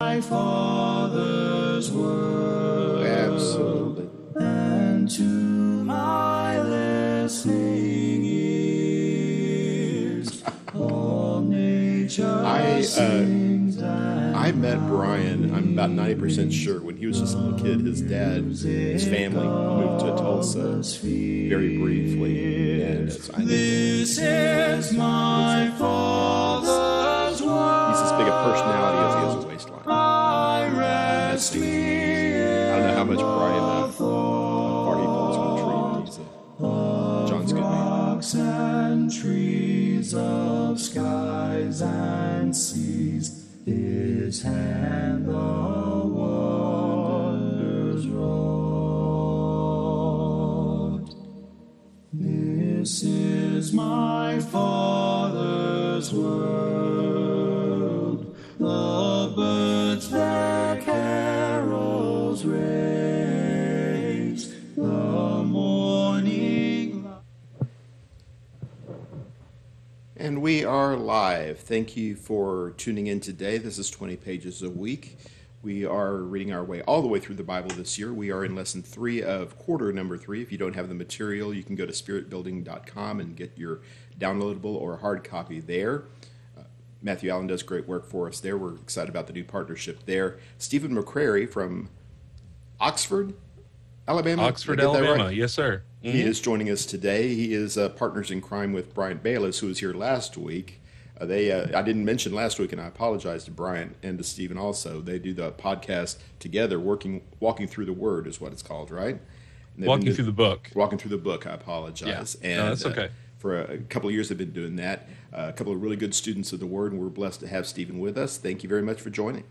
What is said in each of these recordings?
my Father's word. Absolutely. And to my listening ears, all nature I, uh, sings and I met Brian, I'm about 90% sure, when he was just a little kid. His dad, his family moved to Tulsa very briefly. And I This is my rest I don't know how much Brian uh, party pulls on a tree, he's a John's good man. trees of skies and seas. His hand the wonders wrought. This is my Father's world. And we are live. Thank you for tuning in today. This is 20 pages a week. We are reading our way all the way through the Bible this year. We are in lesson three of quarter number three. If you don't have the material, you can go to spiritbuilding.com and get your downloadable or hard copy there. Uh, Matthew Allen does great work for us there. We're excited about the new partnership there. Stephen McCrary from Oxford, Alabama. Oxford, Did I get that Alabama. right? Yes, sir. He is joining us today. He is uh, partners in crime with Brian Bayless, who was here last week. Uh, they, uh, I didn't mention last week, and I apologize to Brian and to Stephen also. They do the podcast together, working, walking through the Word is what it's called, right? Walking been through the book. walking through the book. I apologize. Yeah. And No, that's uh, okay. for a, a couple of years, they've been doing that. Uh, a couple of really good students of the Word, and we're blessed to have Stephen with us. Thank you very much for joining.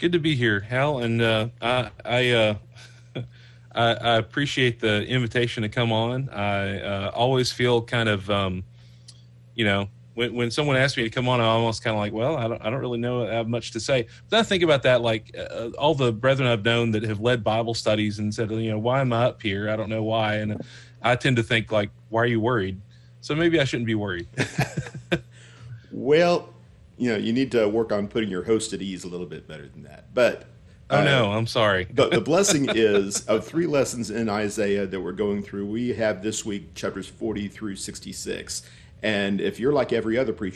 Good to be here, Hal. And uh, I, I, uh, I, I appreciate the invitation to come on. I uh, always feel kind of, um, you know, when, when someone asks me to come on, I'm almost kind of like, well, I don't, I don't really know I have much to say. But I think about that, like uh, all the brethren I've known that have led Bible studies and said, you know, why am I up here? I don't know why. And I tend to think like, why are you worried? So maybe I shouldn't be worried. Well, you know, you need to work on putting your host at ease a little bit better than that. But oh uh, no, I'm sorry. But the blessing is of three lessons in Isaiah that we're going through. We have this week chapters 40 through 66. And if you're like every other preacher